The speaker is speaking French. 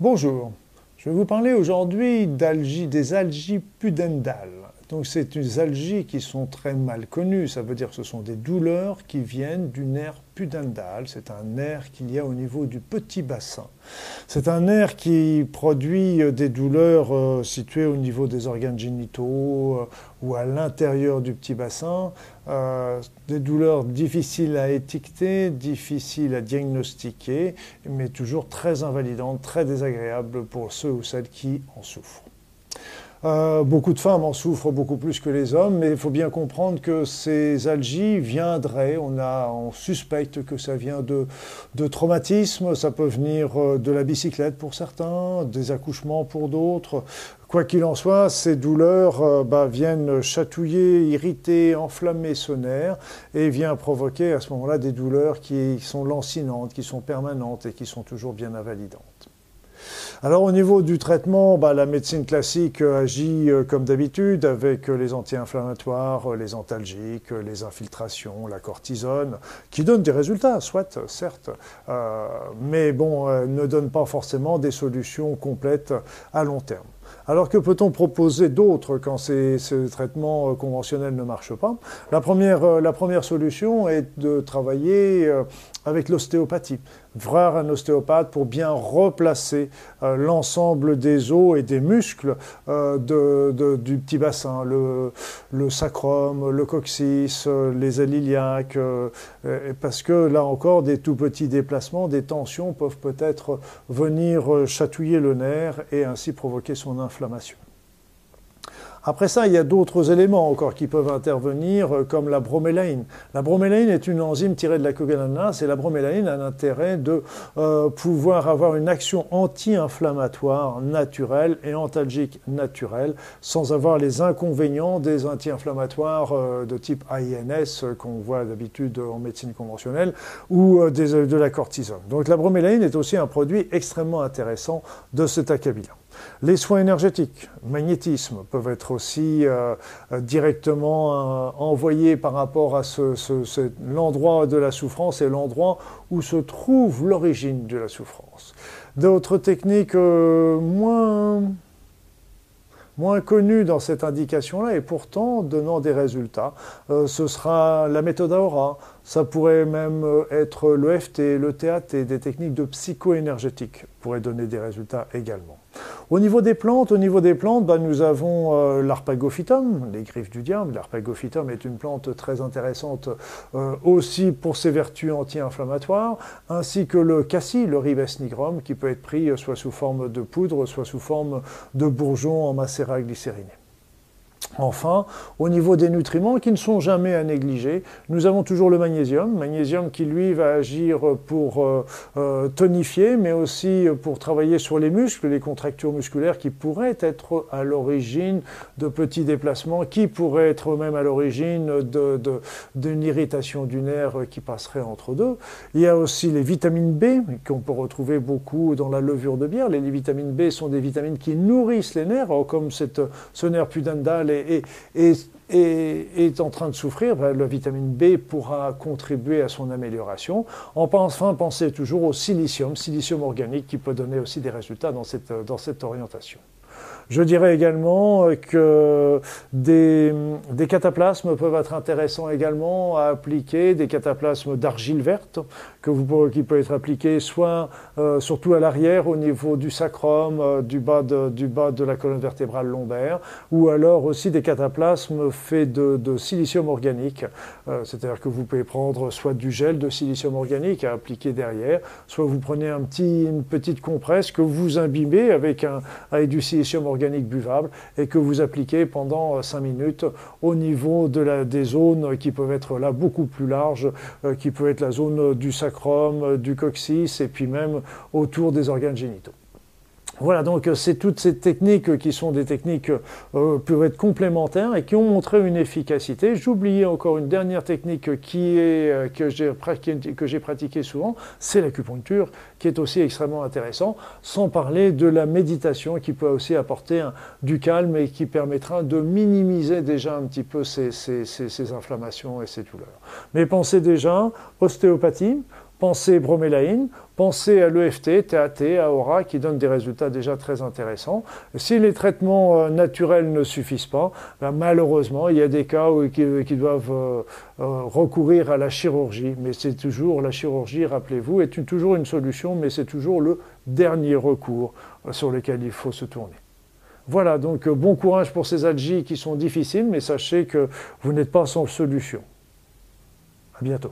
Bonjour, je vais vous parler aujourd'hui des algies pudendales. Donc c'est des algies qui sont très mal connues, ça veut dire que ce sont des douleurs qui viennent du nerf pudendal, c'est un nerf qu'il y a au niveau du petit bassin. C'est un nerf qui produit euh, des douleurs euh, situées au niveau des organes génitaux euh, ou à l'intérieur du petit bassin, des douleurs difficiles à étiqueter, difficiles à diagnostiquer, mais toujours très invalidantes, très désagréables pour ceux ou celles qui en souffrent. Euh, beaucoup de femmes en souffrent beaucoup plus que les hommes, mais il faut bien comprendre que ces algies viendraient, on, a, on suspecte que ça vient de, de traumatismes, ça peut venir euh, de la bicyclette pour certains, des accouchements pour d'autres. Quoi qu'il en soit, ces douleurs euh, bah, viennent chatouiller, irriter, enflammer ce nerf et viennent provoquer à ce moment-là des douleurs qui sont lancinantes, qui sont permanentes et qui sont toujours bien invalidantes. Alors au niveau du traitement, bah, la médecine classique euh, agit euh, comme d'habitude avec euh, les anti-inflammatoires, les antalgiques, les infiltrations, la cortisone, qui donnent des résultats, soit, certes, mais bon, ne donnent pas forcément des solutions complètes à long terme. Alors que peut-on proposer d'autres quand ces, traitements euh, conventionnels ne marchent pas? La première, euh, la première, solution est de travailler euh, avec l'ostéopathie. Voir un ostéopathe pour bien replacer l'ensemble des os et des muscles du petit bassin, le, le, sacrum, le coccyx, les ailes parce que là encore, des tout petits déplacements, des tensions peuvent peut-être venir chatouiller le nerf et ainsi provoquer son inflammation. Après ça, il y a d'autres éléments encore qui peuvent intervenir, euh, comme la bromélaïne. La bromélaïne est une enzyme tirée de la coguanase et la bromélaïne a l'intérêt de euh, pouvoir avoir une action anti-inflammatoire naturelle et antalgique naturelle, sans avoir les inconvénients des anti-inflammatoires euh, de type AINS qu'on voit d'habitude en médecine conventionnelle ou de la cortisone. Donc la bromélaïne est aussi un produit extrêmement intéressant de cet acabit les soins énergétiques, magnétisme, peuvent être aussi euh, euh, directement euh, envoyés par rapport à l'endroit de la souffrance et l'endroit où se trouve l'origine de la souffrance. D'autres techniques moins moins connu dans cette indication-là et pourtant donnant des résultats. Ce sera la méthode Aura, ça pourrait même être l'EFT, le TAT, des techniques de psycho-énergétique pourraient donner des résultats également. Au niveau des plantes, au niveau des plantes, bah, nous avons euh, l'arpagophytum, les griffes du diable. L'arpagophytum est une plante très intéressante aussi pour ses vertus anti-inflammatoires, ainsi que le cassis, le ribes nigrum, qui peut être pris soit sous forme de poudre, soit sous forme de bourgeon en macération glycériné. Enfin, au niveau des nutriments qui ne sont jamais à négliger, nous avons toujours le magnésium. Magnésium qui, lui, va agir pour euh, euh, tonifier, mais aussi pour travailler sur les muscles, les contractures musculaires qui pourraient être à l'origine de petits déplacements, qui pourraient être même à l'origine d'une irritation du nerf qui passerait entre deux. Il y a aussi les vitamines B qu'on peut retrouver beaucoup dans la levure de bière. Les vitamines B sont des vitamines qui nourrissent les nerfs, comme cette, ce nerf pudendal est, en train de souffrir, ben, la vitamine B pourra contribuer à son amélioration. Enfin, pensez toujours au silicium, silicium organique, qui peut donner aussi des résultats dans cette orientation. Je dirais également que des, cataplasmes peuvent être intéressants également à appliquer, des cataplasmes d'argile verte que vous, qui peuvent être appliqués soit euh, surtout à l'arrière au niveau du sacrum, euh, du, bas de, du bas de la colonne vertébrale lombaire, ou alors aussi des cataplasmes faits de, silicium organique, euh, c'est-à-dire que vous pouvez prendre soit du gel de silicium organique à appliquer derrière, soit vous prenez un petit, une petite compresse que vous imbibez avec, un, avec du silicium organique buvable et que vous appliquez pendant 5 euh, minutes au niveau de la, des zones qui peuvent être là beaucoup plus larges, euh, qui peut être la zone du sacrum, du coccyx et puis même autour des organes génitaux. Voilà, donc euh, c'est toutes ces techniques qui sont des techniques euh, peuvent être complémentaires et qui ont montré une efficacité. J'oubliais encore une dernière technique euh, que j'ai pratiquée souvent, c'est l'acupuncture, qui est aussi extrêmement intéressant, sans parler de la méditation qui peut aussi apporter du calme et qui permettra de minimiser déjà un petit peu ces, ces inflammations et ces douleurs. Mais pensez déjà ostéopathie, pensez bromélaïne, pensez à l'EFT, TAT, AORA, qui donnent des résultats déjà très intéressants. Si les traitements euh, naturels ne suffisent pas, ben, malheureusement, il y a des cas où, qui, doivent euh, euh, recourir à la chirurgie. Mais c'est toujours la chirurgie, rappelez-vous, est toujours une solution, mais c'est toujours le dernier recours sur lequel il faut se tourner. Voilà, donc bon courage pour ces algies qui sont difficiles, mais sachez que vous n'êtes pas sans solution. À bientôt.